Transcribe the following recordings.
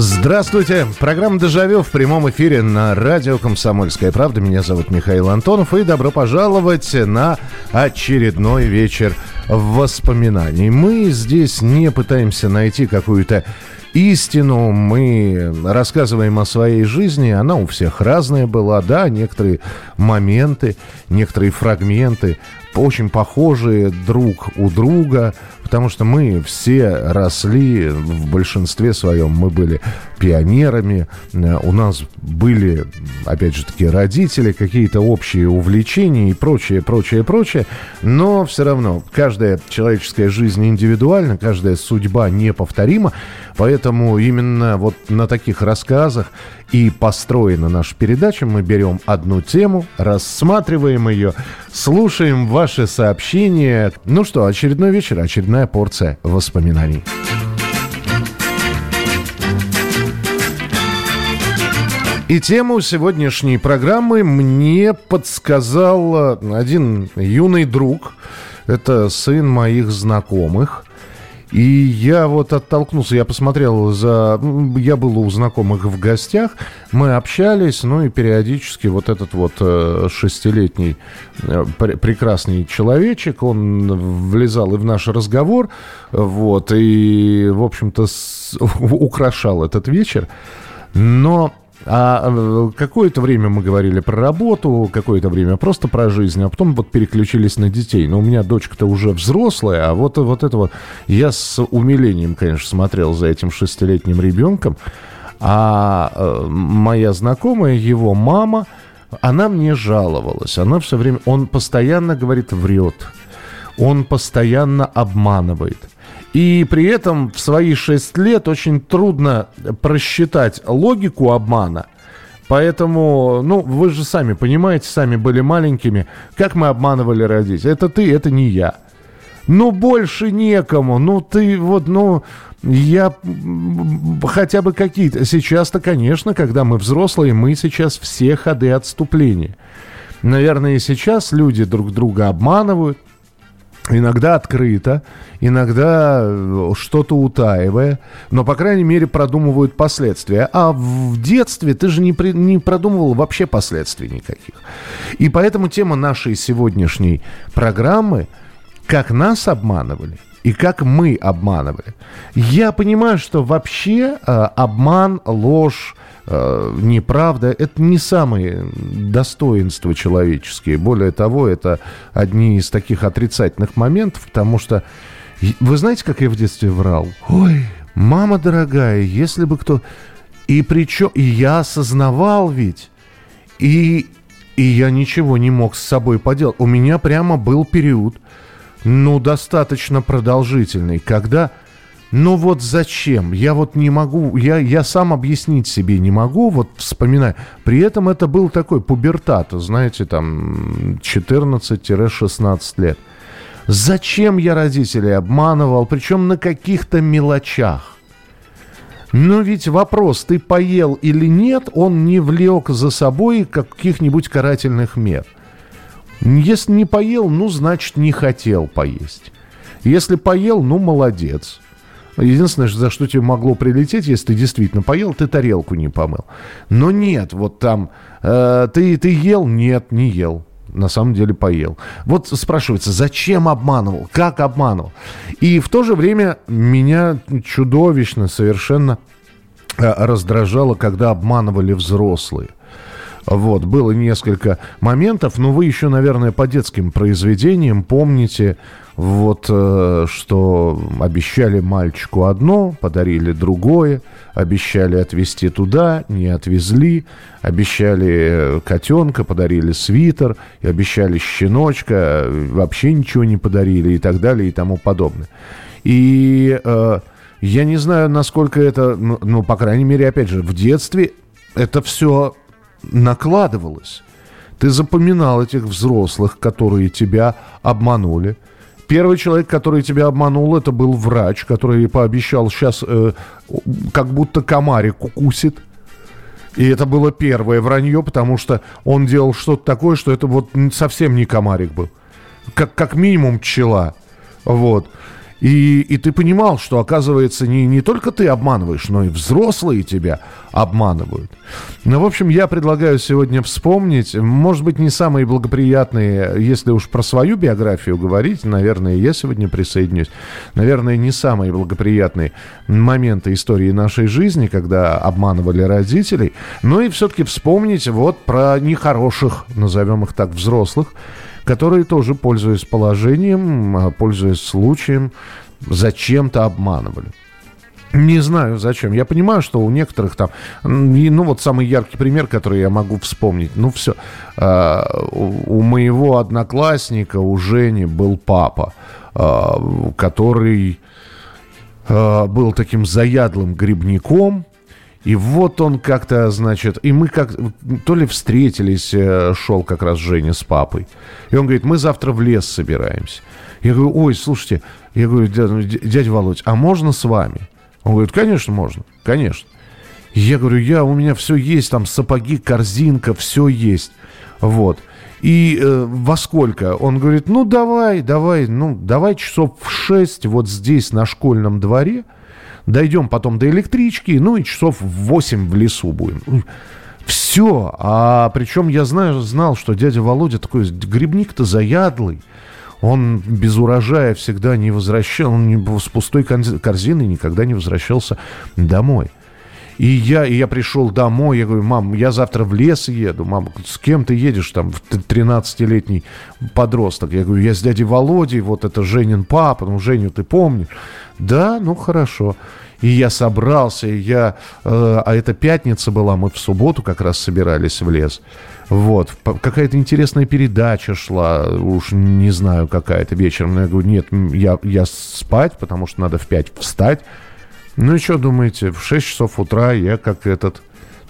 Здравствуйте. Программа «Дежавю» в прямом эфире на радио «Комсомольская правда». Меня зовут Михаил Антонов. И добро пожаловать на очередной вечер воспоминаний. Мы здесь не пытаемся найти какую-то истину, мы рассказываем о своей жизни, она у всех разная была, да, некоторые моменты, некоторые фрагменты очень похожие друг у друга, потому что мы все росли, в большинстве своем. Мы были пионерами, э, у нас были, опять же таки, родители, какие-то общие увлечения и прочее, прочее, прочее, но все равно каждая человеческая жизнь индивидуальна, каждая судьба неповторима, поэтому именно вот на таких рассказах и построена наша передача. Мы берем одну тему, рассматриваем ее, слушаем ваши сообщения. Ну что, очередной вечер, очередная порция воспоминаний. И тему сегодняшней программы мне подсказал один юный друг. Это сын моих знакомых. И я вот оттолкнулся, я посмотрел за... Я был у знакомых в гостях, мы общались, ну и периодически вот этот вот э, шестилетний э, прекрасный человечек, он влезал и в наш разговор, вот, и, в общем-то, украшал этот вечер. Но а э, какое-то время мы говорили про работу, какое-то время просто про жизнь, а потом вот переключились на детей. Но у меня дочка-то уже взрослая, а вот, вот этого я с умилением, конечно, смотрел за этим шестилетним ребенком. А э, моя знакомая, его мама, она мне жаловалась. Она все время, он постоянно говорит, врет. Он постоянно обманывает. И при этом в свои шесть лет очень трудно просчитать логику обмана. Поэтому, ну, вы же сами понимаете, сами были маленькими. Как мы обманывали родителей? Это ты, это не я. Ну, больше некому. Ну, ты вот, ну, я хотя бы какие-то... Сейчас-то, конечно, когда мы взрослые, мы сейчас все ходы отступления. Наверное, и сейчас люди друг друга обманывают, Иногда открыто, иногда э, что-то утаивая, но, по крайней мере, продумывают последствия. А в детстве ты же не, при, не продумывал вообще последствий никаких. И поэтому тема нашей сегодняшней программы «Как нас обманывали» и как мы обманывали. Я понимаю, что вообще э, обман, ложь, э, неправда – это не самые достоинства человеческие. Более того, это одни из таких отрицательных моментов, потому что вы знаете, как я в детстве врал? Ой, мама дорогая, если бы кто... И причем... И я осознавал ведь. И, и я ничего не мог с собой поделать. У меня прямо был период, ну, достаточно продолжительный, когда ну вот зачем? Я вот не могу, я, я сам объяснить себе не могу, вот вспоминаю. При этом это был такой пубертат, знаете, там 14-16 лет. Зачем я родителей обманывал, причем на каких-то мелочах? Но ведь вопрос, ты поел или нет, он не влек за собой каких-нибудь карательных мер. Если не поел, ну, значит, не хотел поесть. Если поел, ну, молодец. Единственное, за что тебе могло прилететь, если ты действительно поел, ты тарелку не помыл. Но нет, вот там, э, ты, ты ел? Нет, не ел. На самом деле поел. Вот спрашивается, зачем обманывал? Как обманывал? И в то же время меня чудовищно совершенно э, раздражало, когда обманывали взрослые. Вот, было несколько моментов, но вы еще, наверное, по детским произведениям помните вот э, что обещали мальчику одно, подарили другое, обещали отвезти туда, не отвезли, обещали э, котенка, подарили свитер, и обещали щеночка, вообще ничего не подарили и так далее и тому подобное. И э, я не знаю, насколько это, ну, ну, по крайней мере, опять же, в детстве это все накладывалось. Ты запоминал этих взрослых, которые тебя обманули. Первый человек, который тебя обманул, это был врач, который пообещал сейчас, э, как будто комарик укусит. И это было первое вранье, потому что он делал что-то такое, что это вот совсем не комарик был. Как, как минимум пчела. Вот. И, и ты понимал, что, оказывается, не, не только ты обманываешь, но и взрослые тебя обманывают. Ну, в общем, я предлагаю сегодня вспомнить, может быть, не самые благоприятные, если уж про свою биографию говорить, наверное, я сегодня присоединюсь, наверное, не самые благоприятные моменты истории нашей жизни, когда обманывали родителей, но и все-таки вспомнить вот про нехороших, назовем их так, взрослых, которые тоже, пользуясь положением, а, пользуясь случаем, зачем-то обманывали. Не знаю зачем. Я понимаю, что у некоторых там, ну вот самый яркий пример, который я могу вспомнить, ну все, а, у моего одноклассника, у Жени был папа, а, который был таким заядлым грибником, и вот он как-то, значит, и мы как то ли встретились, э, шел как раз Женя с папой. И он говорит, мы завтра в лес собираемся. Я говорю, ой, слушайте, я говорю, ну, дядя Володь, а можно с вами? Он говорит, конечно, можно, конечно. Я говорю, я, у меня все есть, там сапоги, корзинка, все есть. Вот. И э, во сколько? Он говорит, ну давай, давай, ну давай часов в шесть вот здесь на школьном дворе – Дойдем потом до электрички, ну и часов в 8 в лесу будем. Все. А причем я знаю, знал, что дядя Володя такой грибник-то заядлый. Он без урожая всегда не возвращал, он с пустой корзиной никогда не возвращался домой. И я, и я пришел домой, я говорю, мам, я завтра в лес еду. Мама, с кем ты едешь там, 13-летний подросток? Я говорю, я с дядей Володей, вот это Женин папа, ну, Женю ты помнишь? Да, ну, хорошо. И я собрался, и я... Э, а это пятница была, мы в субботу как раз собирались в лес. Вот, какая-то интересная передача шла, уж не знаю, какая-то вечером. Но я говорю, нет, я, я спать, потому что надо в 5 встать. Ну и что думаете, в 6 часов утра я как этот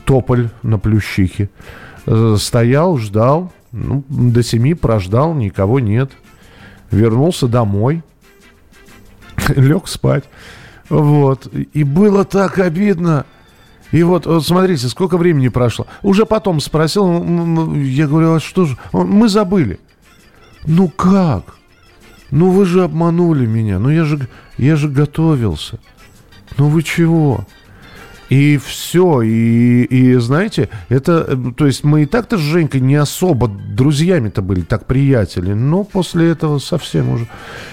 тополь на плющихе э, стоял, ждал, ну, до 7 прождал, никого нет. Вернулся домой, лег спать. Вот. И было так обидно. И вот, вот смотрите, сколько времени прошло. Уже потом спросил, я говорю, а что же? Мы забыли. Ну как? Ну вы же обманули меня. Ну я же, я же готовился. Ну вы чего? И все, и, и знаете, это, э, то есть мы и так-то с Женькой не особо друзьями-то были, так приятели, но после этого совсем уже.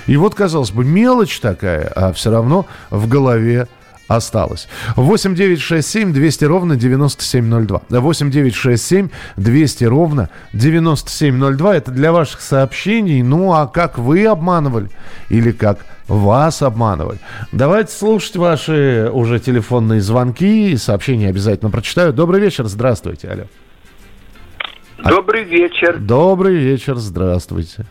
И вот, казалось бы, мелочь такая, а все равно в голове осталось. 8 9 6 7 200 ровно 9702. 8 9 6 7 200 ровно 9702. Это для ваших сообщений. Ну, а как вы обманывали? Или как вас обманывали? Давайте слушать ваши уже телефонные звонки. Сообщения обязательно прочитаю. Добрый вечер. Здравствуйте. Алло. Добрый вечер. Добрый вечер. Здравствуйте.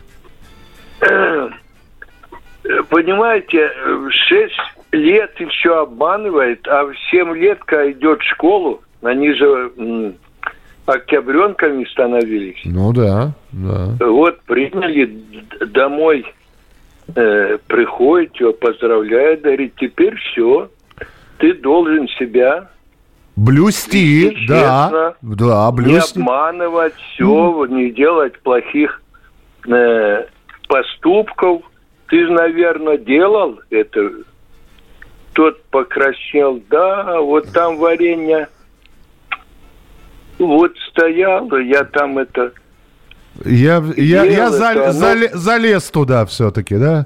Понимаете, 6 лет еще обманывает, а в 7 лет, когда идет в школу, они же м, октябренками становились. Ну да, да. Вот приняли домой, э, приходит, его поздравляет, говорит, теперь все, ты должен себя Блюсти, да, да, блюсти. Не обманывать, все, mm. не делать плохих э, поступков. Ты наверное, делал это тот покраснел, да, вот там варенье, вот стояло, я там это... Я, я, я за, это, залез, ну, залез туда все-таки, да?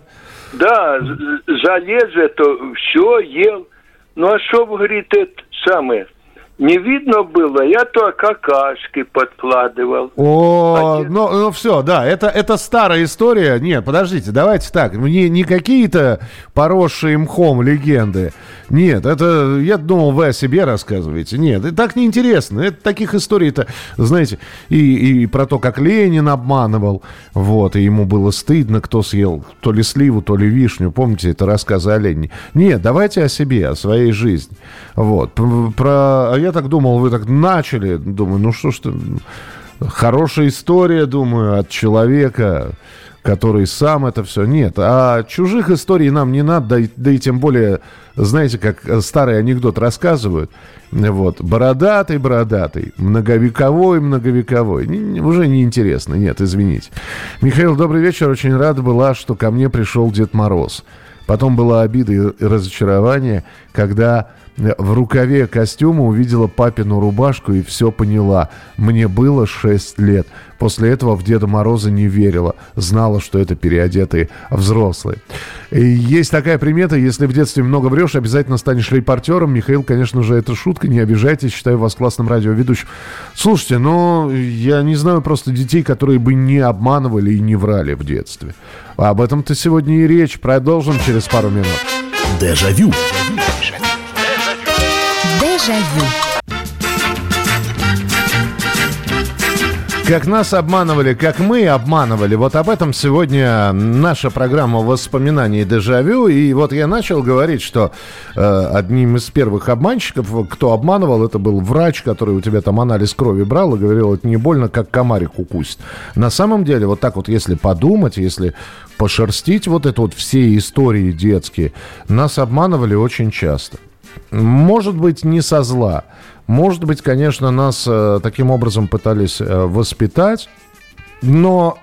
Да, залез это, все ел. Ну а что, говорит, это самое, не видно было, я то какашки подкладывал. О, Один... ну, ну все, да, это, это старая история. Нет, подождите, давайте так. Не, не какие-то поросшие мхом легенды. Нет, это, я думал, вы о себе рассказываете. Нет, это так неинтересно. Это таких историй-то, знаете, и, и про то, как Ленин обманывал, вот, и ему было стыдно, кто съел то ли сливу, то ли вишню. Помните, это рассказы о Ленине. Нет, давайте о себе, о своей жизни. Вот, про... А я так думал, вы так начали. Думаю, ну что ж ты... Хорошая история, думаю, от человека, который сам это все. Нет, а чужих историй нам не надо, да и, да и тем более, знаете, как старый анекдот рассказывают. Вот, бородатый, бородатый, многовековой, многовековой. Не, уже неинтересно, нет, извините. Михаил, добрый вечер, очень рад была, что ко мне пришел Дед Мороз. Потом была обида и разочарование, когда в рукаве костюма увидела папину рубашку и все поняла. Мне было 6 лет. После этого в Деда Мороза не верила. Знала, что это переодетые взрослые. И есть такая примета, если в детстве много врешь, обязательно станешь репортером. Михаил, конечно же, это шутка, не обижайтесь, считаю вас классным радиоведущим. Слушайте, ну, я не знаю просто детей, которые бы не обманывали и не врали в детстве. Об этом-то сегодня и речь. Продолжим через пару минут. Дежавю. Дежавю. Как нас обманывали, как мы обманывали. Вот об этом сегодня наша программа воспоминаний дежавю. И вот я начал говорить, что э, одним из первых обманщиков, кто обманывал, это был врач, который у тебя там анализ крови брал и говорил, это не больно, как комарик укусит. На самом деле, вот так вот, если подумать, если пошерстить вот это вот все истории детские, нас обманывали очень часто. Может быть, не со зла. Может быть, конечно, нас э, таким образом пытались э, воспитать, но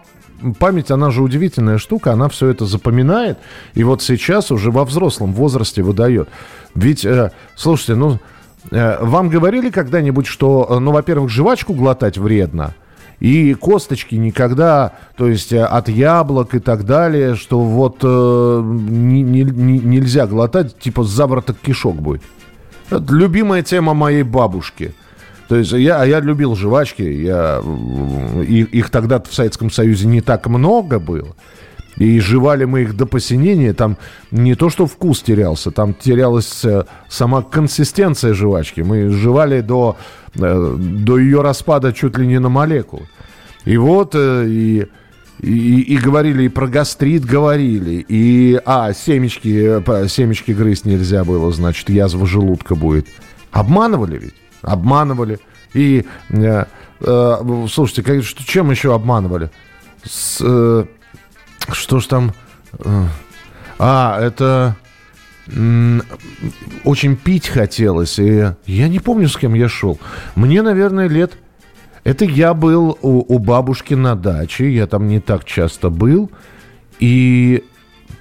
память, она же удивительная штука, она все это запоминает, и вот сейчас уже во взрослом возрасте выдает. Ведь, э, слушайте, ну, вам говорили когда-нибудь, что, ну, во-первых, жвачку глотать вредно, и косточки никогда, то есть э, от яблок и так далее, что вот э, не, не, не, нельзя глотать, типа завороток кишок будет. Это любимая тема моей бабушки. То есть я, я любил жвачки, я, и, их тогда в Советском Союзе не так много было. И жевали мы их до посинения, там не то что вкус терялся, там терялась э, сама консистенция жвачки. Мы жевали до, э, до ее распада чуть ли не на молекулы. И вот, э, и, и, и говорили, и про гастрит говорили, и, а, семечки, семечки грызть нельзя было, значит, язва желудка будет. Обманывали ведь? Обманывали. И, э, э, слушайте, как, чем еще обманывали? С, э, что ж там... Э, а, это... Очень пить хотелось, и я не помню, с кем я шел. Мне, наверное, лет... Это я был у, у бабушки на даче, я там не так часто был, и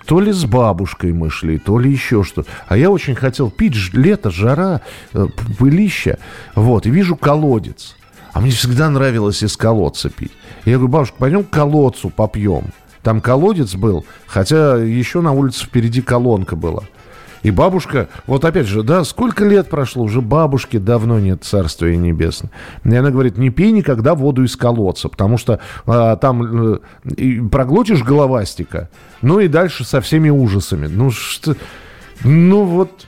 то ли с бабушкой мы шли, то ли еще что. А я очень хотел пить, лето, жара, э, пылища. Вот, и вижу колодец. А мне всегда нравилось из колодца пить. Я говорю, бабушка, пойдем к колодцу попьем. Там колодец был, хотя еще на улице впереди колонка была. И бабушка, вот опять же, да, сколько лет прошло, уже бабушки давно нет царствия небесное. И она говорит, не пей никогда воду из колодца, потому что а, там э, проглотишь головастика, ну и дальше со всеми ужасами. Ну что, ну вот,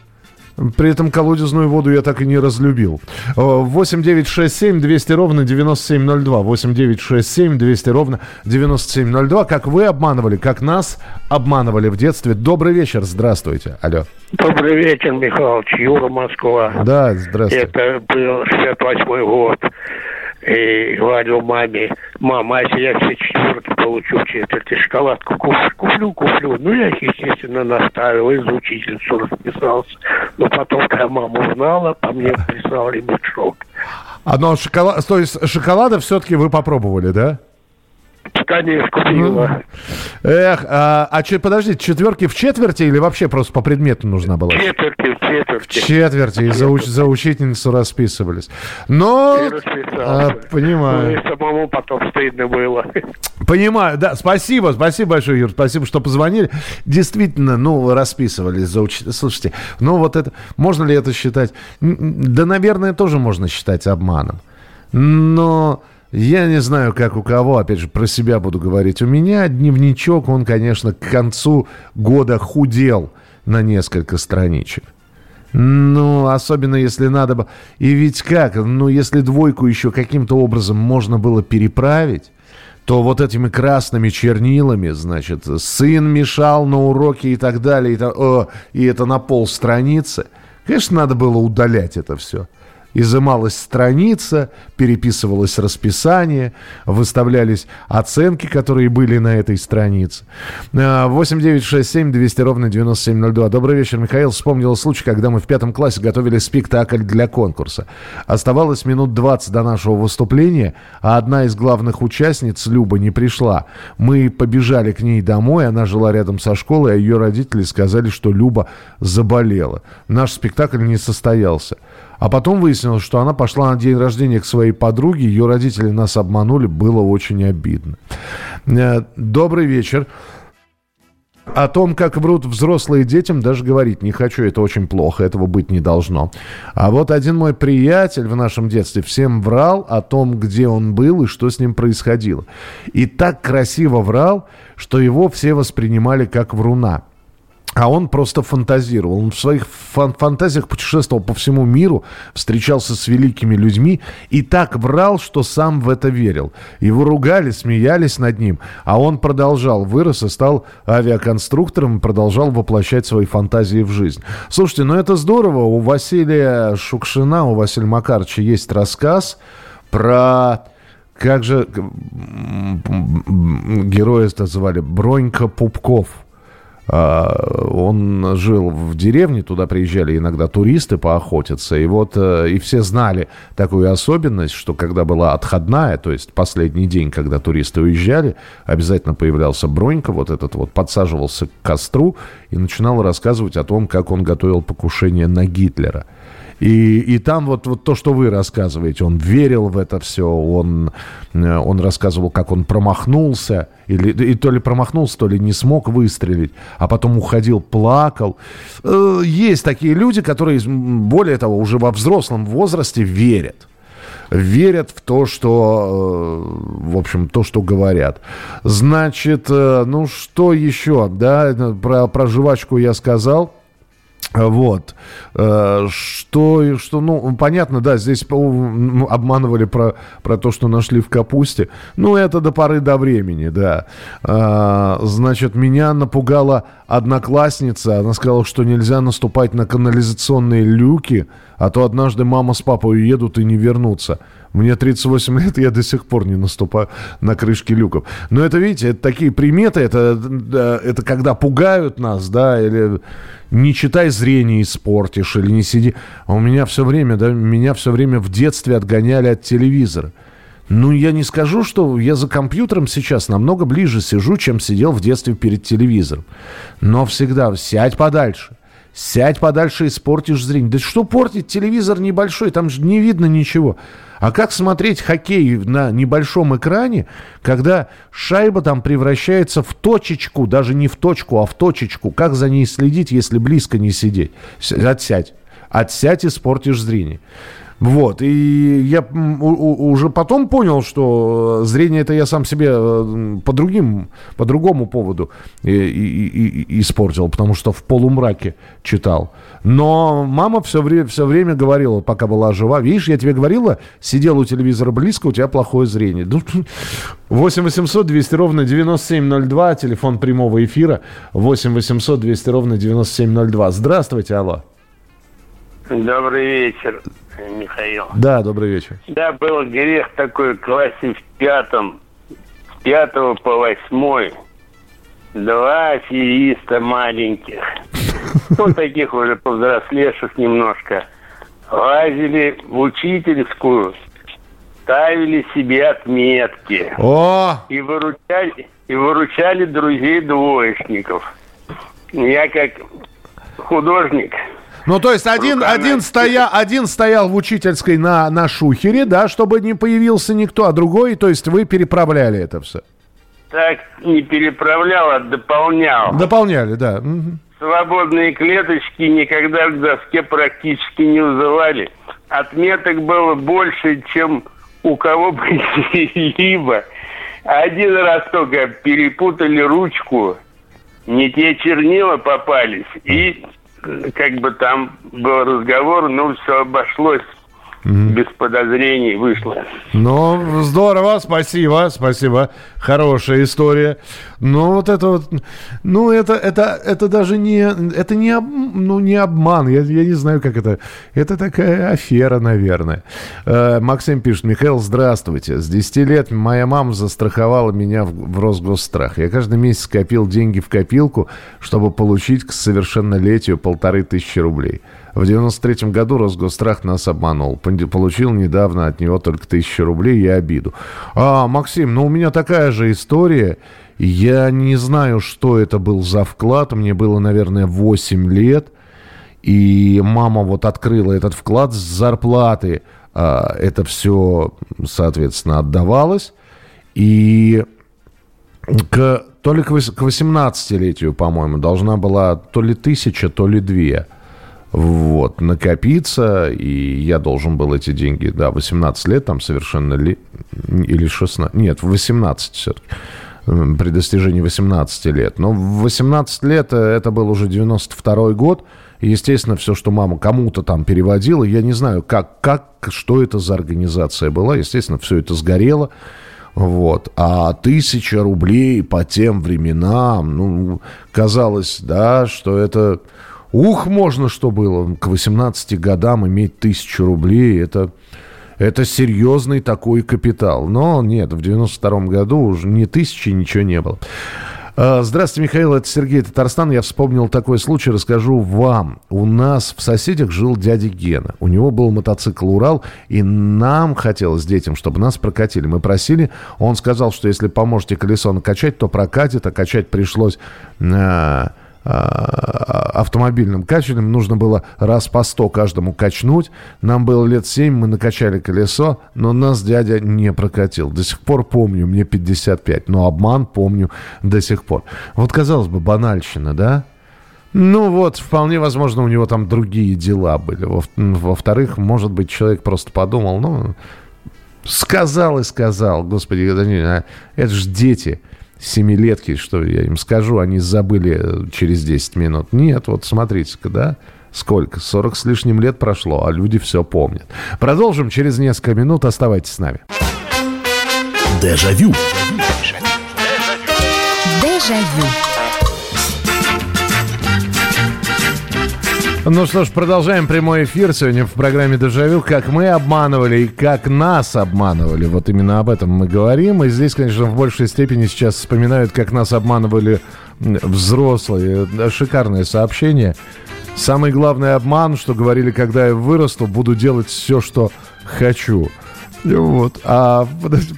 при этом колодезную воду я так и не разлюбил. 8 9 6 7 200 ровно 9702. 8 9 6 7 200 ровно 9702. Как вы обманывали, как нас обманывали в детстве. Добрый вечер, здравствуйте. Алло. Добрый вечер, Михайлович. Юра, Москва. Да, здравствуйте. Это был 68 год и говорил маме, мама, а если я все четверки получу в четверти шоколадку, куплю, куплю. Ну, я их, естественно, наставил, из учительницу расписался. Но потом, когда мама узнала, по мне прислали мешок. А но шоколад, то есть шоколада все-таки вы попробовали, да? Конечно, купила. Ну, эх, а, а че, подождите, четверки в четверти или вообще просто по предмету нужна была? Четверки в четверти. В четверти, и за, за учительницу расписывались. Но... А, понимаю. Ну, и самому потом стыдно было. Понимаю, да. Спасибо, спасибо большое, Юр. Спасибо, что позвонили. Действительно, ну, расписывались за учителя. Слушайте, ну вот это... Можно ли это считать? Да, наверное, тоже можно считать обманом. Но... Я не знаю, как у кого, опять же, про себя буду говорить. У меня дневничок, он, конечно, к концу года худел на несколько страничек. Ну, особенно если надо бы... И ведь как? Ну, если двойку еще каким-то образом можно было переправить, то вот этими красными чернилами, значит, сын мешал на уроке и так далее, и, о, и это на пол страницы. Конечно, надо было удалять это все изымалась страница, переписывалось расписание, выставлялись оценки, которые были на этой странице. 8 9 6 7 200 ровно 9702. Добрый вечер, Михаил. Вспомнил случай, когда мы в пятом классе готовили спектакль для конкурса. Оставалось минут 20 до нашего выступления, а одна из главных участниц, Люба, не пришла. Мы побежали к ней домой, она жила рядом со школой, а ее родители сказали, что Люба заболела. Наш спектакль не состоялся. А потом выяснилось, что она пошла на день рождения к своей подруге, ее родители нас обманули, было очень обидно. Э, добрый вечер. О том, как врут взрослые детям, даже говорить не хочу. Это очень плохо, этого быть не должно. А вот один мой приятель в нашем детстве всем врал о том, где он был и что с ним происходило. И так красиво врал, что его все воспринимали как вруна. А он просто фантазировал. Он в своих фан фантазиях путешествовал по всему миру, встречался с великими людьми и так врал, что сам в это верил. Его ругали, смеялись над ним, а он продолжал, вырос и стал авиаконструктором, продолжал воплощать свои фантазии в жизнь. Слушайте, ну это здорово. У Василия Шукшина, у Василия Макаровича есть рассказ про... Как же героя это звали? Бронька Пупков – он жил в деревне, туда приезжали иногда туристы поохотиться, и вот э, и все знали такую особенность, что когда была отходная, то есть последний день, когда туристы уезжали, обязательно появлялся Бронька, вот этот вот, подсаживался к костру и начинал рассказывать о том, как он готовил покушение на Гитлера – и, и там вот, вот то, что вы рассказываете, он верил в это все, он, э, он рассказывал, как он промахнулся, или, и то ли промахнулся, то ли не смог выстрелить, а потом уходил, плакал. Э, есть такие люди, которые, более того, уже во взрослом возрасте верят верят в то, что, э, в общем, то, что говорят. Значит, ну что еще, да, про, про жвачку я сказал. Вот. Э, что, что, ну, понятно, да, здесь обманывали про, про то, что нашли в капусте. Ну, это до поры до времени, да. А, значит, меня напугала одноклассница. Она сказала, что нельзя наступать на канализационные люки, а то однажды мама с папой уедут и не вернутся. Мне 38 лет, я до сих пор не наступаю на крышки люков. Но это, видите, это такие приметы, это, это когда пугают нас, да, или не читай зрение испортишь, или не сиди. А у меня все время, да, меня все время в детстве отгоняли от телевизора. Ну, я не скажу, что я за компьютером сейчас намного ближе сижу, чем сидел в детстве перед телевизором. Но всегда сядь подальше. Сядь подальше, испортишь зрение. Да что портить? Телевизор небольшой, там же не видно ничего. А как смотреть хоккей на небольшом экране, когда шайба там превращается в точечку, даже не в точку, а в точечку? Как за ней следить, если близко не сидеть? Отсядь. Отсядь и испортишь зрение. Вот, и я уже потом понял, что зрение это я сам себе э, по другим, по другому поводу и, и, и, испортил, потому что в полумраке читал. Но мама все время, все время говорила, пока была жива, видишь, я тебе говорила, сидел у телевизора близко, у тебя плохое зрение. 8 800 200 ровно 9702, телефон прямого эфира, 8 800 200 ровно 9702. Здравствуйте, алло. Добрый вечер. Михаил. Да, добрый вечер. Да, был грех такой в классе в пятом, с пятого по восьмой. Два афериста маленьких. Ну, таких уже повзрослевших немножко. Лазили в учительскую, ставили себе отметки. О! И выручали, и выручали друзей двоечников. Я как художник Ну, то есть один, один, стоя, один стоял в учительской на, на шухере, да, чтобы не появился никто, а другой, то есть вы переправляли это все. Так не переправлял, а дополнял. Дополняли, да. Мгм. Свободные клеточки никогда к доске практически не вызывали. Отметок было больше, чем у кого бы либо. Один раз только перепутали ручку, не те чернила попались, и как бы там был разговор, ну все обошлось без подозрений вышло. Ну, здорово, спасибо, спасибо. Хорошая история. Но вот это вот, ну, это, это, это даже не, это не, об- ну, не обман, я, я не знаю, как это. Это такая афера, наверное. Э, Максим пишет, Михаил, здравствуйте. С 10 лет моя мама застраховала меня в, в Росгосстрах. Я каждый месяц копил деньги в копилку, чтобы получить к совершеннолетию полторы тысячи рублей. В 93 году Росгосстрах нас обманул. Получил недавно от него только тысячу рублей и обиду. А, Максим, ну у меня такая же история. Я не знаю, что это был за вклад. Мне было, наверное, 8 лет. И мама вот открыла этот вклад с зарплаты. А, это все, соответственно, отдавалось. И к, то ли к 18-летию, по-моему, должна была то ли тысяча, то ли две вот, накопиться, и я должен был эти деньги, да, 18 лет там совершенно ли, или 16, нет, в 18 все-таки, при достижении 18 лет. Но в 18 лет э, это был уже 92 год, естественно, все, что мама кому-то там переводила, я не знаю, как, как, что это за организация была, естественно, все это сгорело, вот. А тысяча рублей по тем временам, ну, казалось, да, что это... Ух, можно что было. К 18 годам иметь тысячу рублей, это, это серьезный такой капитал. Но нет, в 92 году уже ни тысячи, ничего не было. А, Здравствуйте, Михаил, это Сергей Татарстан. Я вспомнил такой случай, расскажу вам. У нас в соседях жил дядя Гена. У него был мотоцикл «Урал», и нам хотелось детям, чтобы нас прокатили. Мы просили, он сказал, что если поможете колесо накачать, то прокатит, а качать пришлось... а, автомобильным качелем. Нужно было раз по 100 каждому качнуть. Нам было лет 7, мы накачали колесо, но нас дядя не прокатил. До сих пор помню, мне 55, но обман помню до сих пор. Вот, казалось бы, банальщина, да? Ну вот, вполне возможно, у него там другие дела были. Во- Во-вторых, может быть, человек просто подумал, ну, сказал и сказал. Господи, а, это же дети, семилетки, что я им скажу, они забыли э, через 10 минут. Нет, вот смотрите-ка, да, сколько, 40 с лишним лет прошло, а люди все помнят. Продолжим через несколько минут, оставайтесь с нами. Дежавю. Дежавю. Ну что ж, продолжаем прямой эфир сегодня в программе «Дежавю». Как мы обманывали и как нас обманывали. Вот именно об этом мы говорим. И здесь, конечно, в большей степени сейчас вспоминают, как нас обманывали взрослые. Шикарное сообщение. Самый главный обман, что говорили, когда я вырасту, буду делать все, что хочу. Вот. А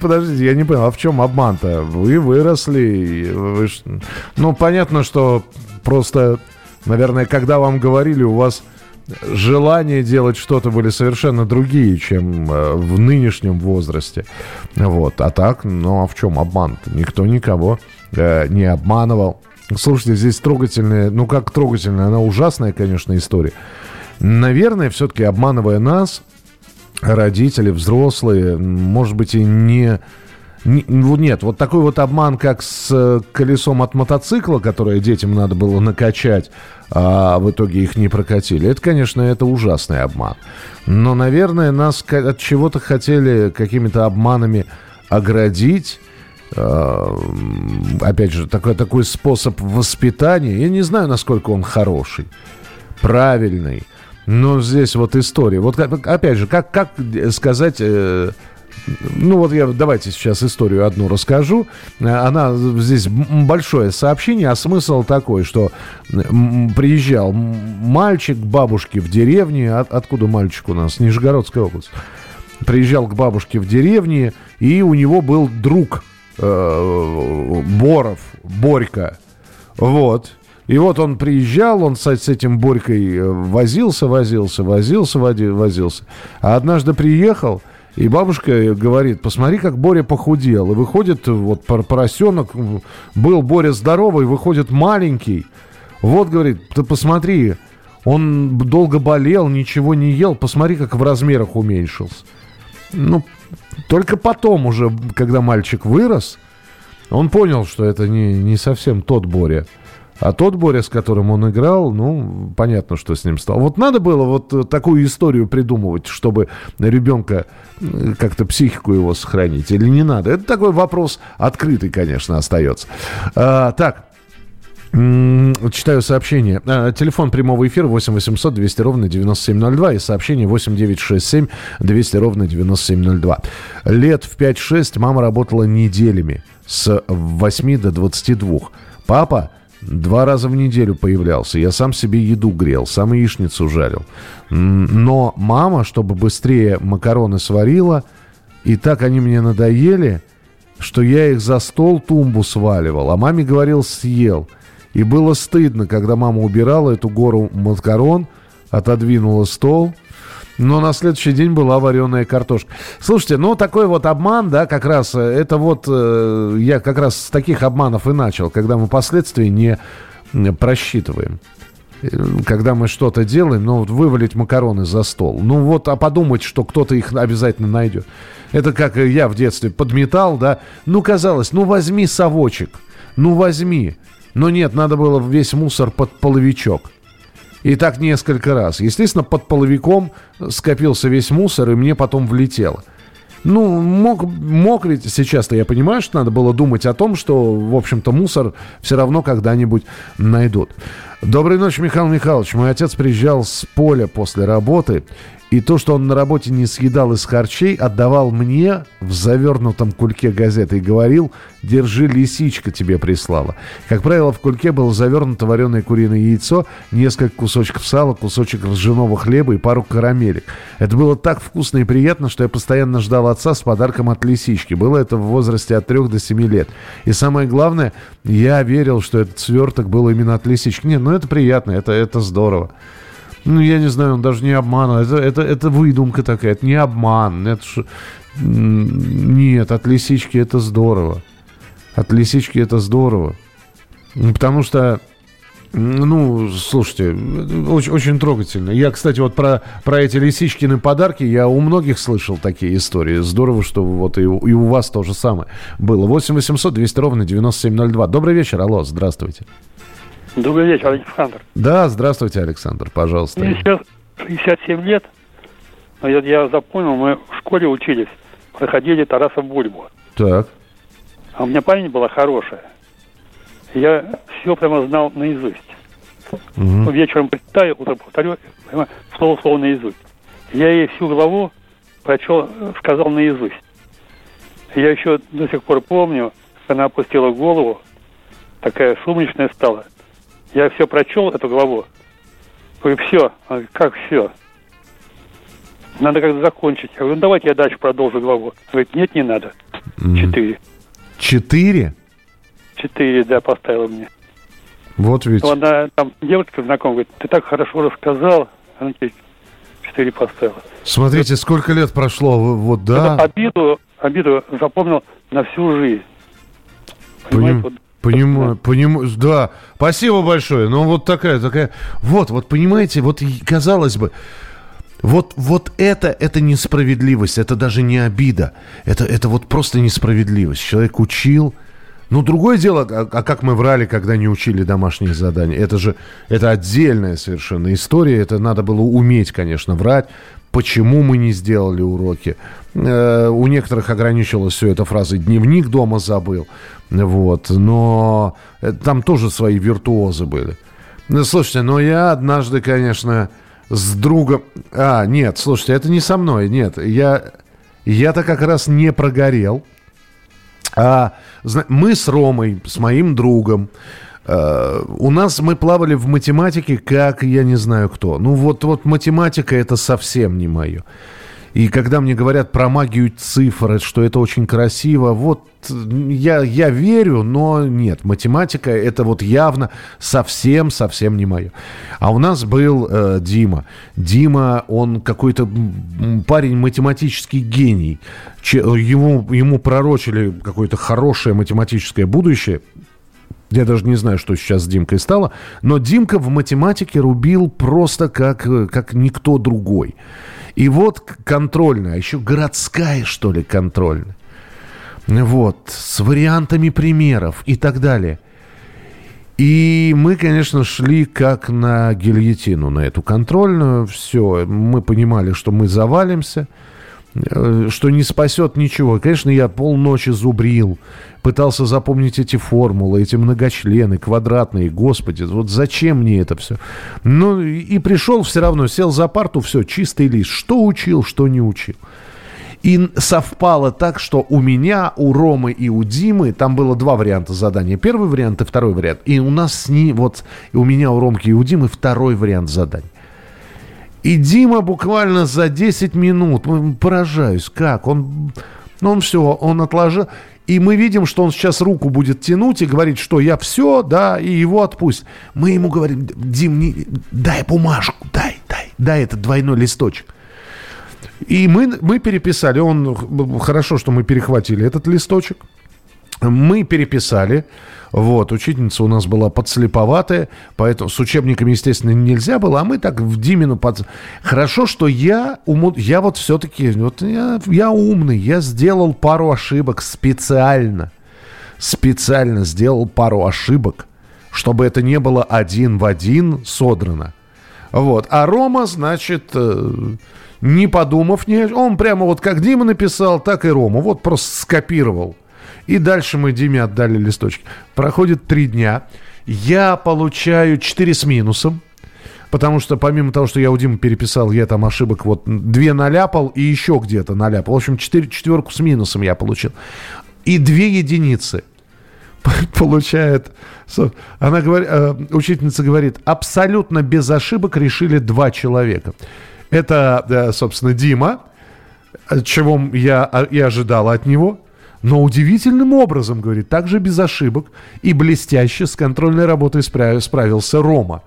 подождите, я не понял, а в чем обман-то? Вы выросли, вы ну понятно, что просто, наверное, когда вам говорили, у вас желания делать что-то были совершенно другие, чем э, в нынешнем возрасте. Вот. А так, ну а в чем обман-то? Никто никого э, не обманывал. Слушайте, здесь трогательная, ну как трогательная, она ужасная, конечно, история. Наверное, все-таки обманывая нас, родители, взрослые, может быть, и не... не- Нет, вот такой вот обман, как с э, колесом от мотоцикла, которое детям надо было накачать, а в итоге их не прокатили. Это, конечно, это ужасный обман. Но, наверное, нас от чего-то хотели какими-то обманами оградить. Э, Опять же, такой, такой способ воспитания. Я не знаю, насколько он хороший правильный. Но здесь вот история. Вот опять же, как, как сказать... ну вот я давайте сейчас историю одну расскажу. Э, Она здесь большое сообщение, а смысл такой, что приезжал мальчик к бабушке в деревне. От- откуда мальчик у нас? Нижегородская область. Приезжал к бабушке в деревне, и у него был друг э, Боров, Борька. Вот. И вот он приезжал, он с, с этим Борькой э, возился, возился, возился, возился. А однажды приехал, и бабушка говорит, посмотри, как Боря похудел. И выходит вот поросенок, был Боря здоровый, выходит маленький. Вот, говорит, ты посмотри, он долго болел, ничего не ел, посмотри, как в размерах уменьшился. Ну, только потом уже, когда мальчик вырос, он понял, что это не, не совсем тот Боря. А тот Боря, с которым он играл, ну, понятно, что с ним стало. Вот надо было вот такую историю придумывать, чтобы ребенка как-то психику его сохранить, или не надо? Это такой вопрос открытый, конечно, остается. А, так, Читаю сообщение. А, телефон прямого эфира 8 800 200 ровно 9702 и сообщение 8 967 200 ровно 9702. Лет в 5-6 мама работала неделями с 8 до 22. Папа два раза в неделю появлялся. Я сам себе еду грел, сам яичницу жарил. Но мама, чтобы быстрее макароны сварила, и так они мне надоели, что я их за стол тумбу сваливал. А маме говорил, съел – и было стыдно, когда мама убирала эту гору макарон, отодвинула стол, но на следующий день была вареная картошка. Слушайте, ну такой вот обман, да, как раз, э, это вот, э, я как раз с таких обманов и начал, когда мы последствия не просчитываем. Э, когда мы что-то делаем, ну вот вывалить макароны за стол. Ну вот, а подумать, что кто-то их обязательно найдет. Это как я в детстве подметал, да. Ну, казалось, ну возьми совочек, ну возьми. Но нет, надо было весь мусор под половичок. И так несколько раз. Естественно, под половиком скопился весь мусор, и мне потом влетело. Ну, мог, мог ведь сейчас-то я понимаю, что надо было думать о том, что, в общем-то, мусор все равно когда-нибудь найдут. Доброй ночи, Михаил Михайлович. Мой отец приезжал с поля после работы и то, что он на работе не съедал из харчей, отдавал мне в завернутом кульке газеты и говорил, держи, лисичка тебе прислала. Как правило, в кульке было завернуто вареное куриное яйцо, несколько кусочков сала, кусочек ржаного хлеба и пару карамелек. Это было так вкусно и приятно, что я постоянно ждал отца с подарком от лисички. Было это в возрасте от 3 до 7 лет. И самое главное, я верил, что этот сверток был именно от лисички. Нет, ну это приятно, это, это здорово. Ну, я не знаю, он даже не обман. Это, это, это выдумка такая, это не обман. Это ш... Нет, от лисички это здорово. От лисички это здорово. Потому что, ну, слушайте, очень, очень трогательно. Я, кстати, вот про, про эти лисичкины подарки, я у многих слышал такие истории. Здорово, что вот и, и у вас то же самое было. 8 800 200 ровно 9702. Добрый вечер, алло, здравствуйте. Добрый вечер, Александр. Да, здравствуйте, Александр, пожалуйста. Мне сейчас 67 лет. Но я, я запомнил, мы в школе учились, проходили Тараса Бульбу. Так. А у меня память была хорошая. Я все прямо знал наизусть. Угу. Вечером представил, утром повторю, слово-слово наизусть. Я ей всю главу прочел, сказал наизусть. Я еще до сих пор помню, она опустила голову, такая сумрачная стала – я все прочел, эту главу. Говорю, все. А как все? Надо как-то закончить. Я говорю, ну давайте я дальше продолжу главу. Говорит, нет, не надо. Четыре. Четыре? Четыре, да, поставила мне. Вот ведь. Ну, она, там девочка знакомая, говорит, ты так хорошо рассказал. Она тебе четыре поставила. Смотрите, сколько лет прошло, вот да. Это обиду, обиду запомнил на всю жизнь. Понимаете, Поним... вот Понимаю, понимаю, да. Спасибо большое. Ну, вот такая, такая. Вот, вот, понимаете, вот казалось бы, вот, вот это, это несправедливость, это даже не обида. Это, это вот просто несправедливость. Человек учил. Ну, другое дело, а, а как мы врали, когда не учили домашние задания. Это же, это отдельная совершенно история. Это надо было уметь, конечно, врать. Почему мы не сделали уроки? Э, у некоторых ограничилось все это фразой «дневник дома забыл». Вот. Но э, там тоже свои виртуозы были. Ну, слушайте, но я однажды, конечно, с другом... А, нет, слушайте, это не со мной, нет. Я, я-то как раз не прогорел. А мы с Ромой, с моим другом, Uh, у нас мы плавали в математике, как я не знаю кто. Ну вот, вот математика это совсем не мое. И когда мне говорят про магию цифр, что это очень красиво, вот я, я верю, но нет, математика это вот явно совсем-совсем не мое. А у нас был э, Дима. Дима, он какой-то парень математический гений. Че, ему, ему пророчили какое-то хорошее математическое будущее. Я даже не знаю, что сейчас с Димкой стало. Но Димка в математике рубил просто как, как никто другой. И вот контрольная, а еще городская, что ли, контрольная. Вот, с вариантами примеров и так далее. И мы, конечно, шли как на гильотину, на эту контрольную. Все, мы понимали, что мы завалимся – Э, что не спасет ничего. Конечно, я полночи зубрил, пытался запомнить эти формулы, эти многочлены, квадратные, господи, вот зачем мне это все? Ну, и пришел все равно, сел за парту, все, чистый лист, что учил, что не учил. И совпало так, что у меня, у Ромы и у Димы, там было два варианта задания. Первый вариант и второй вариант. И у нас с ней, вот, у меня, у Ромки и у Димы второй вариант задания. И Дима буквально за 10 минут, поражаюсь, как, он, ну он все, он отложил. И мы видим, что он сейчас руку будет тянуть и говорить, что я все, да, и его отпустит. Мы ему говорим, Дим, не, дай бумажку, дай, дай, дай этот двойной листочек. И мы, мы переписали, он, хорошо, что мы перехватили этот листочек. Мы переписали, вот, учительница у нас была подслеповатая, поэтому с учебниками, естественно, нельзя было, а мы так в Димину под... Хорошо, что я, уму... я вот все-таки, вот я, я умный, я сделал пару ошибок специально. Специально сделал пару ошибок, чтобы это не было один в один содрано. Вот. А Рома, значит, э, не подумав, не, он прямо вот как Дима написал, так и Рома. Вот просто скопировал. И дальше мы Диме отдали листочки. Проходит три дня. Я получаю 4 с минусом. Потому что помимо того, что я у Димы переписал, я там ошибок вот две наляпал и еще где-то наляпал. В общем, 4, четверку с минусом я получил. И две единицы получает... Она говорит, э, учительница говорит, абсолютно без ошибок решили два человека. Это, э, собственно, Дима, чего я и ожидал от него – но удивительным образом, говорит, также без ошибок и блестяще с контрольной работой справился Рома.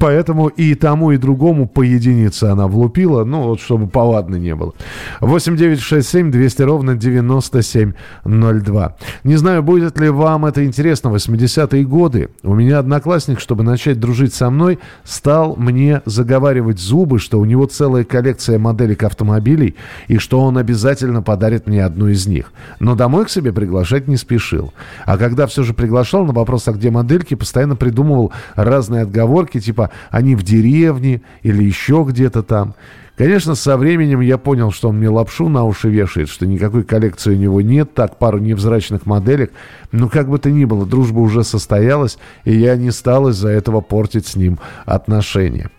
Поэтому и тому, и другому по единице она влупила, ну, вот чтобы повадно не было. 8 9 6 7 200 ровно 9702. Не знаю, будет ли вам это интересно. 80-е годы. У меня одноклассник, чтобы начать дружить со мной, стал мне заговаривать зубы, что у него целая коллекция моделек автомобилей, и что он обязательно подарит мне одну из них. Но домой к себе приглашать не спешил. А когда все же приглашал на вопрос, а где модельки, постоянно придумывал разные отговоры, поговорки, типа «они в деревне» или еще где-то там. Конечно, со временем я понял, что он мне лапшу на уши вешает, что никакой коллекции у него нет, так, пару невзрачных моделек. Но как бы то ни было, дружба уже состоялась, и я не стал из-за этого портить с ним отношения.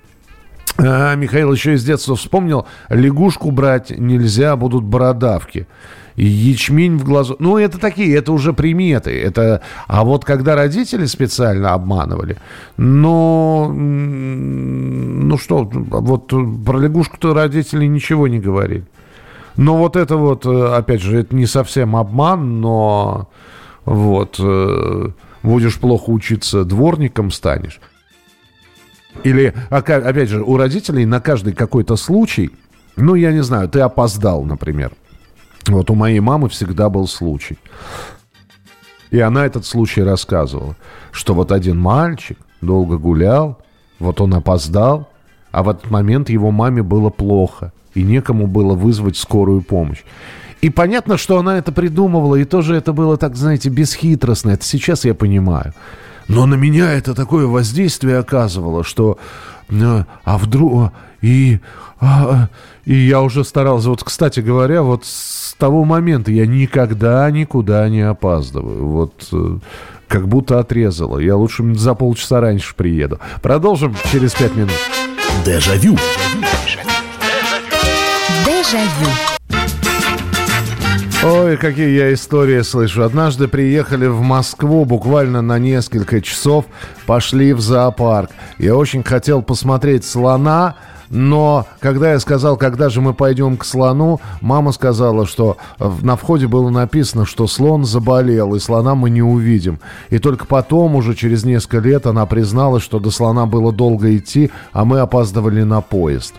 А, Михаил еще из детства вспомнил, лягушку брать нельзя, будут бородавки ячмень в глазу. Ну, это такие, это уже приметы. Это... А вот когда родители специально обманывали, но, ну что, вот про лягушку-то родители ничего не говорили. Но вот это вот, э, опять же, это не совсем обман, но вот э, будешь плохо учиться, дворником станешь. Или, опять же, у родителей на каждый какой-то случай, ну, я не знаю, ты опоздал, например. Вот у моей мамы всегда был случай. И она этот случай рассказывала, что вот один мальчик долго гулял, вот он опоздал, а в этот момент его маме было плохо, и некому было вызвать скорую помощь. И понятно, что она это придумывала, и тоже это было так, знаете, бесхитростно. Это сейчас я понимаю. Но на меня это такое воздействие оказывало, что... Э, а вдруг... И... А, и я уже старался... Вот, кстати говоря, вот того момента я никогда никуда не опаздываю. Вот э, как будто отрезало. Я лучше за полчаса раньше приеду. Продолжим через пять минут. Дежавю. Дежавю. Ой, какие я истории слышу. Однажды приехали в Москву буквально на несколько часов, пошли в зоопарк. Я очень хотел посмотреть слона, но когда я сказал, когда же мы пойдем к слону, мама сказала, что на входе было написано, что слон заболел, и слона мы не увидим. И только потом, уже через несколько лет, она призналась, что до слона было долго идти, а мы опаздывали на поезд.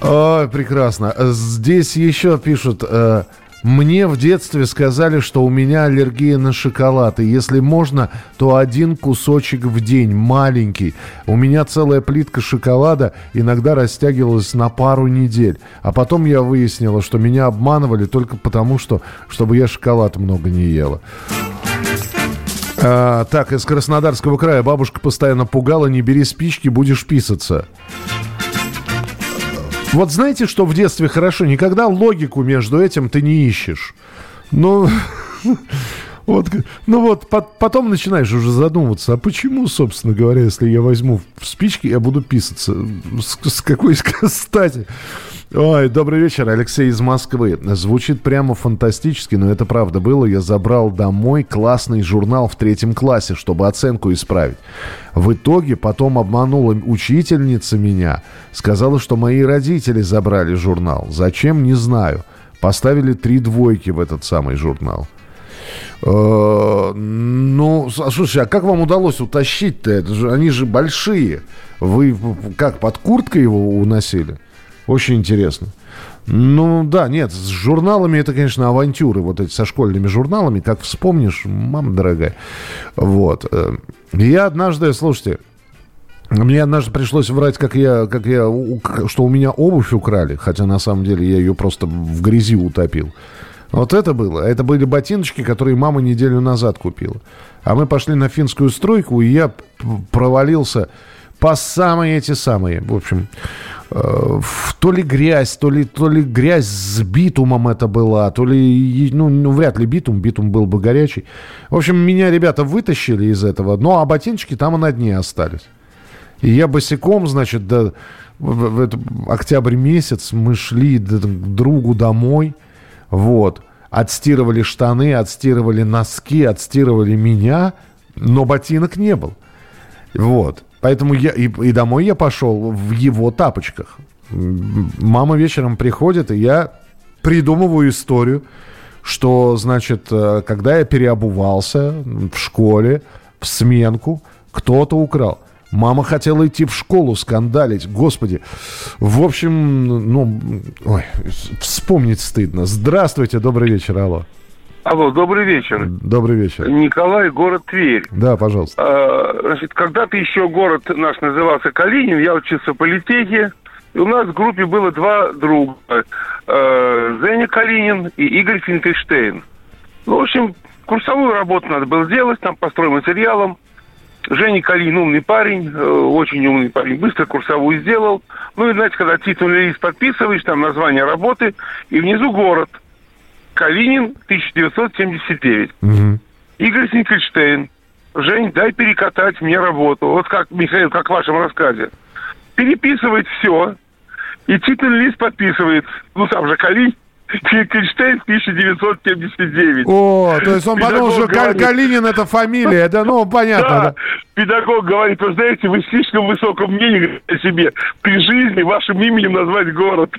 Ой, прекрасно. Здесь еще пишут... Э, мне в детстве сказали, что у меня аллергия на шоколад, и если можно, то один кусочек в день, маленький. У меня целая плитка шоколада иногда растягивалась на пару недель. А потом я выяснила, что меня обманывали только потому, что чтобы я шоколад много не ела. А, так, из Краснодарского края бабушка постоянно пугала, не бери спички, будешь писаться. Вот знаете, что в детстве хорошо? Никогда логику между этим ты не ищешь. Ну, вот, ну вот, по потом начинаешь уже задумываться, а почему, собственно говоря, если я возьму спички, я буду писаться? С, с какой стати? Ой, добрый вечер, Алексей из Москвы. Звучит прямо фантастически, но это правда было. Я забрал домой классный журнал в третьем классе, чтобы оценку исправить. В итоге потом обманула учительница меня. Сказала, что мои родители забрали журнал. Зачем, не знаю. Поставили три двойки в этот самый журнал. Э, ну, слушай, а как вам удалось утащить-то? Это же, они же большие. Вы как, под курткой его уносили? Очень интересно. Ну да, нет, с журналами это, конечно, авантюры, вот эти со школьными журналами, как вспомнишь, мама дорогая. Вот. Э, я однажды, слушайте, мне однажды пришлось врать, как я, как я, что у меня обувь украли, хотя на самом деле я ее просто в грязи утопил. Вот это было. Это были ботиночки, которые мама неделю назад купила. А мы пошли на финскую стройку, и я провалился по самые эти самые. В общем, э, то ли грязь, то ли, то ли грязь с битумом это была, то ли, ну, ну, вряд ли битум, битум был бы горячий. В общем, меня ребята вытащили из этого, ну, а ботиночки там и на дне остались. И я босиком, значит, до, в, в, в октябрь месяц мы шли к другу домой, вот, отстирывали штаны, отстирывали носки, отстирывали меня, но ботинок не был. Вот. Поэтому я и, и домой я пошел в его тапочках. Мама вечером приходит, и я придумываю историю, что, значит, э, когда я переобувался в школе, в сменку, кто-то украл. Мама хотела идти в школу скандалить. Господи. В общем, ну, ой, вспомнить стыдно. Здравствуйте, добрый вечер, алло. Алло, добрый вечер. Добрый вечер. Николай, город Тверь. Да, пожалуйста. А, значит, когда-то еще город наш назывался Калинин, я учился в политехе, и у нас в группе было два друга. Э, Зеня Калинин и Игорь Финкельштейн. Ну, в общем, курсовую работу надо было сделать, там по стройматериалам. Женя Калин умный парень, э, очень умный парень, быстро курсовую сделал. Ну и, знаете, когда титульный лист подписываешь, там название работы, и внизу город – Калинин, 1979. Угу. Игорь Синкельштейн. Жень, дай перекатать мне работу. Вот как, Михаил, как в вашем рассказе. Переписывает все. И титульный лист подписывает. Ну, там же Калинин. Финкельштейн 1979. О, то есть он подумал, что говорит, Калинин это фамилия, да, ну, понятно. Да. Да. Педагог говорит, вы знаете, вы слишком высоком мнении о себе. При жизни вашим именем назвать город.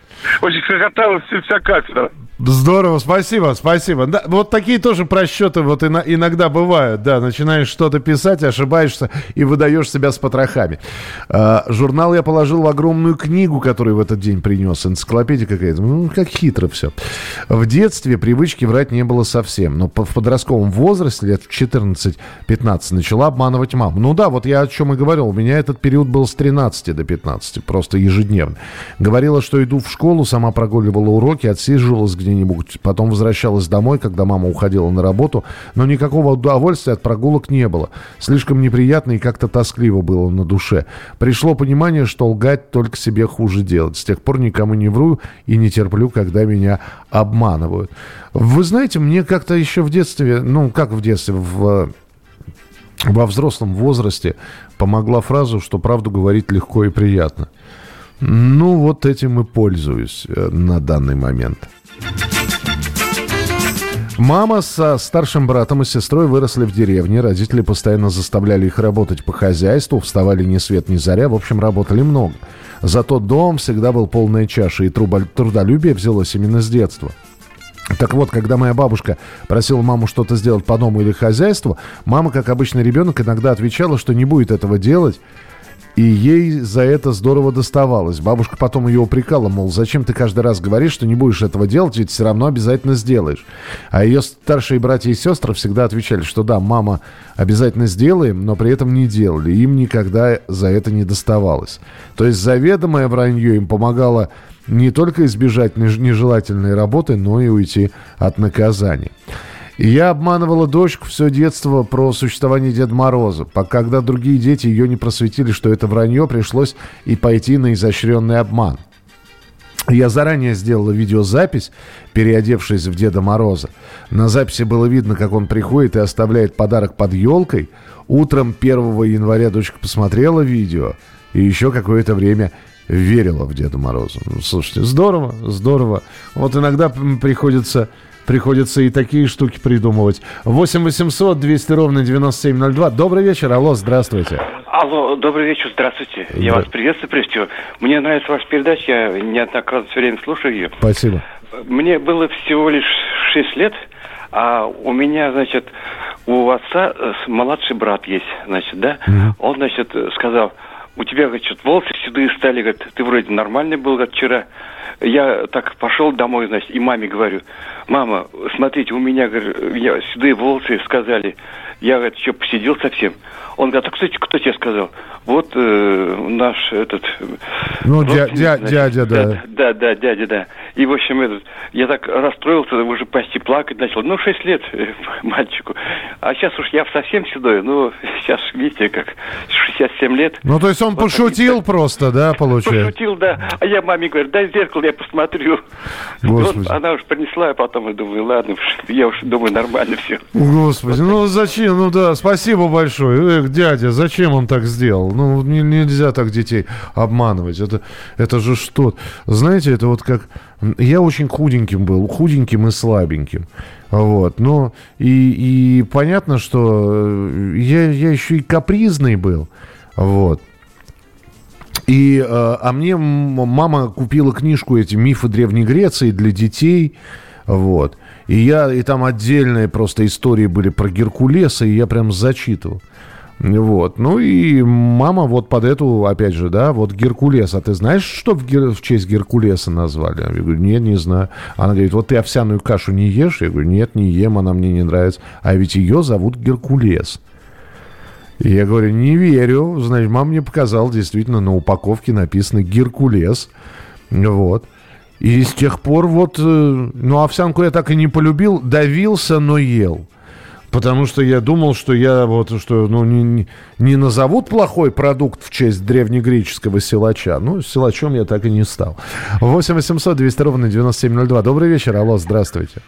Очень хохотала вся кафедра. Здорово, спасибо, спасибо. Да, вот такие тоже просчеты вот иногда бывают. Да, начинаешь что-то писать, ошибаешься и выдаешь себя с потрохами. А, журнал я положил в огромную книгу, которую в этот день принес. Энциклопедия какая-то. Ну, как хитро все. В детстве привычки врать не было совсем. Но в подростковом возрасте, лет в 14-15, начала обманывать маму. Ну да, вот я о чем и говорил. У меня этот период был с 13 до 15, просто ежедневно. Говорила, что иду в школу, сама прогуливала уроки, отсиживалась где где-нибудь, потом возвращалась домой, когда мама уходила на работу, но никакого удовольствия от прогулок не было. Слишком неприятно и как-то тоскливо было на душе. Пришло понимание, что лгать только себе хуже делать. С тех пор никому не вру и не терплю, когда меня обманывают. Вы знаете, мне как-то еще в детстве, ну, как в детстве, в во взрослом возрасте помогла фраза, что правду говорить легко и приятно. Ну, вот этим и пользуюсь э, на данный момент. Мама со старшим братом и сестрой выросли в деревне. Родители постоянно заставляли их работать по хозяйству, вставали ни свет ни заря. В общем, работали много. Зато дом всегда был полная чаша, и трудолюбие взялось именно с детства. Так вот, когда моя бабушка просила маму что-то сделать по дому или хозяйству, мама, как обычный ребенок, иногда отвечала, что не будет этого делать, и ей за это здорово доставалось. Бабушка потом ее упрекала, мол, зачем ты каждый раз говоришь, что не будешь этого делать, ведь все равно обязательно сделаешь. А ее старшие братья и сестры всегда отвечали, что да, мама, обязательно сделаем, но при этом не делали. Им никогда за это не доставалось. То есть заведомое вранье им помогало не только избежать нежелательной работы, но и уйти от наказания. Я обманывала дочку все детство про существование Деда Мороза. Пока когда другие дети ее не просветили, что это вранье, пришлось и пойти на изощренный обман. Я заранее сделала видеозапись, переодевшись в Деда Мороза. На записи было видно, как он приходит и оставляет подарок под елкой. Утром 1 января дочка посмотрела видео и еще какое-то время верила в Деда Мороза. Ну, слушайте, здорово, здорово. Вот иногда приходится приходится и такие штуки придумывать. 8 800 200 ровно 9702. Добрый вечер. Алло, здравствуйте. Алло, добрый вечер, здравствуйте. Я да. вас приветствую, прежде всего. Мне нравится ваша передача, я неоднократно все время слушаю ее. Спасибо. Мне было всего лишь 6 лет, а у меня, значит, у отца э, младший брат есть, значит, да? Угу. Он, значит, сказал, у тебя, говорит, волосы седые стали, говорит, ты вроде нормальный был, говорит, вчера. Я так пошел домой, значит, и маме говорю, мама, смотрите, у меня, говорю, я, седые волосы сказали. Я, говорит, что, посидел совсем. Он говорит, а, кстати, кто тебе сказал? Вот э, наш этот... Ну, дя, дя, дядя, да. да. Да, да, дядя, да. И, в общем, этот, я так расстроился, уже почти плакать начал. Ну, шесть лет э, мальчику. А сейчас уж я совсем седой. Ну, сейчас, видите, как 67 лет. Ну, то есть он вот пошутил такие, просто, да, получается? Пошутил, да. А я маме говорю, дай зеркало, я посмотрю. Господи. Вот она уж принесла, а потом я думаю, ладно, я уж думаю, нормально все. Господи, ну зачем? Ну да, спасибо большое. Эх, дядя, зачем он так сделал? Ну, нельзя так детей обманывать. Это, это же что? Знаете, это вот как... Я очень худеньким был, худеньким и слабеньким. Вот, но и, и понятно, что э, я, я еще и капризный был. Вот. И, э, а мне мама купила книжку эти «Мифы Древней Греции» для детей. Вот. И я, и там отдельные просто истории были про Геркулеса, и я прям зачитывал. Вот. Ну и мама вот под эту, опять же, да, вот Геркулес. А ты знаешь, что в, Гер... в честь Геркулеса назвали? Я говорю, нет, не знаю. Она говорит, вот ты овсяную кашу не ешь? Я говорю, нет, не ем, она мне не нравится. А ведь ее зовут Геркулес. И я говорю, не верю. Значит, мама мне показала, действительно, на упаковке написано Геркулес. Вот. И с тех пор вот, э, ну, овсянку я так и не полюбил, давился, но ел. Потому что я думал, что я вот, что, ну, не, не назовут плохой продукт в честь древнегреческого силача. Ну, силачом я так и не стал. 8 800 200 ровно 9702. Добрый вечер. Алло, здравствуйте.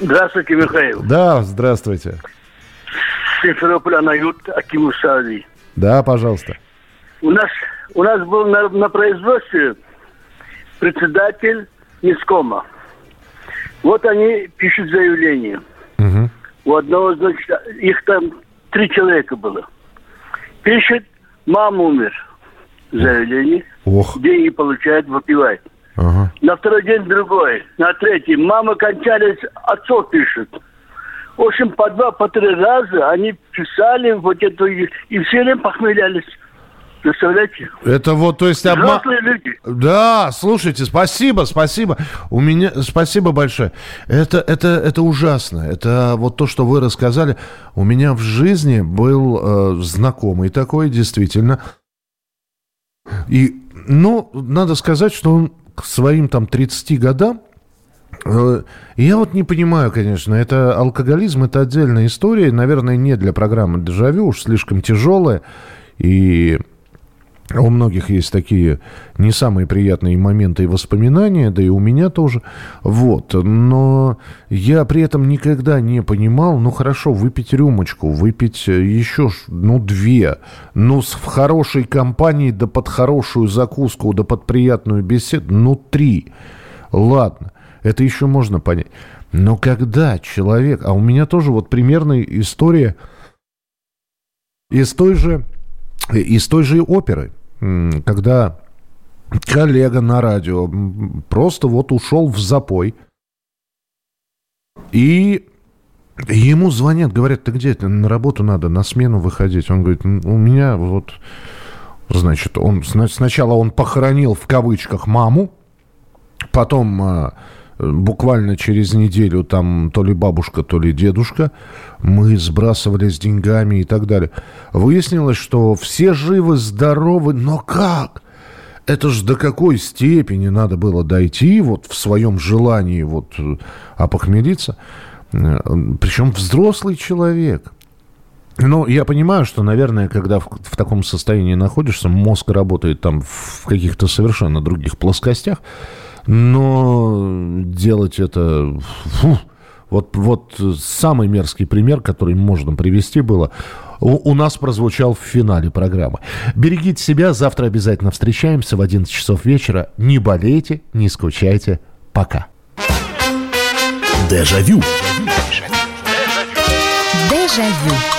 Здравствуйте, Михаил. Да, здравствуйте. Симферополя на ют Акиму Сади. Да, пожалуйста. У нас, у нас был на, на производстве председатель Нискома. Вот они пишут заявление. Угу. У одного, значит, их там три человека было. Пишет, мама умер. Заявление. Ох. Деньги получает, выпивает. Ага. На второй день другой. На третий. Мама кончались, отцов пишет. В общем, по два, по три раза они писали вот эту, и все время похмелялись. Представляете? Это вот, то есть обман... люди. Да, слушайте, спасибо, спасибо. У меня, спасибо большое. Это, это, это ужасно. Это вот то, что вы рассказали. У меня в жизни был э, знакомый такой, действительно. И, ну, надо сказать, что он к своим там 30 годам я вот не понимаю, конечно, это алкоголизм, это отдельная история, наверное, не для программы «Дежавю», уж слишком тяжелая, и у многих есть такие не самые приятные моменты и воспоминания, да и у меня тоже. Вот. Но я при этом никогда не понимал, ну хорошо, выпить рюмочку, выпить еще, ну, две. Ну, в хорошей компании, да под хорошую закуску, да под приятную беседу, ну, три. Ладно, это еще можно понять. Но когда человек... А у меня тоже вот примерная история из той же, из той же оперы, когда коллега на радио просто вот ушел в запой, и ему звонят, говорят, ты где? На работу надо, на смену выходить. Он говорит, у меня вот... Значит, он сначала он похоронил в кавычках маму, потом а, буквально через неделю там то ли бабушка, то ли дедушка, мы сбрасывались деньгами и так далее. Выяснилось, что все живы, здоровы, но как? Это же до какой степени надо было дойти вот в своем желании вот э, опохмелиться. Э, Причем взрослый человек. Ну, я понимаю, что, наверное, когда в, в таком состоянии находишься, мозг работает там в каких-то совершенно других плоскостях. Но делать это... Фу, вот, вот самый мерзкий пример, который можно привести, было у, у нас прозвучал в финале программы. Берегите себя, завтра обязательно встречаемся в 11 часов вечера. Не болейте, не скучайте. Пока. Дежавю. Дежавю.